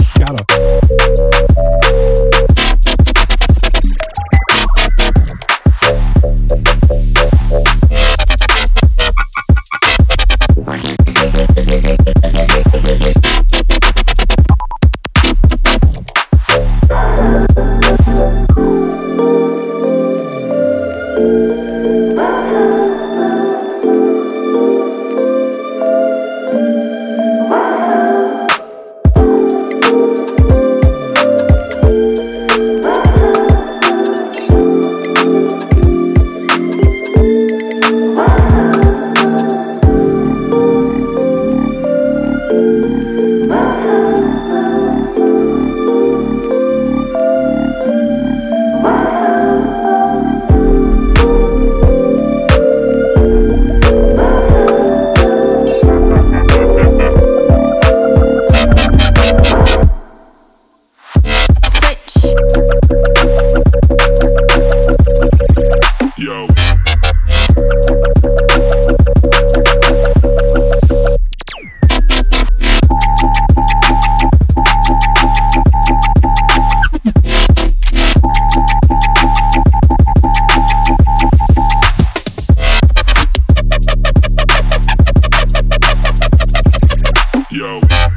scatter. yo.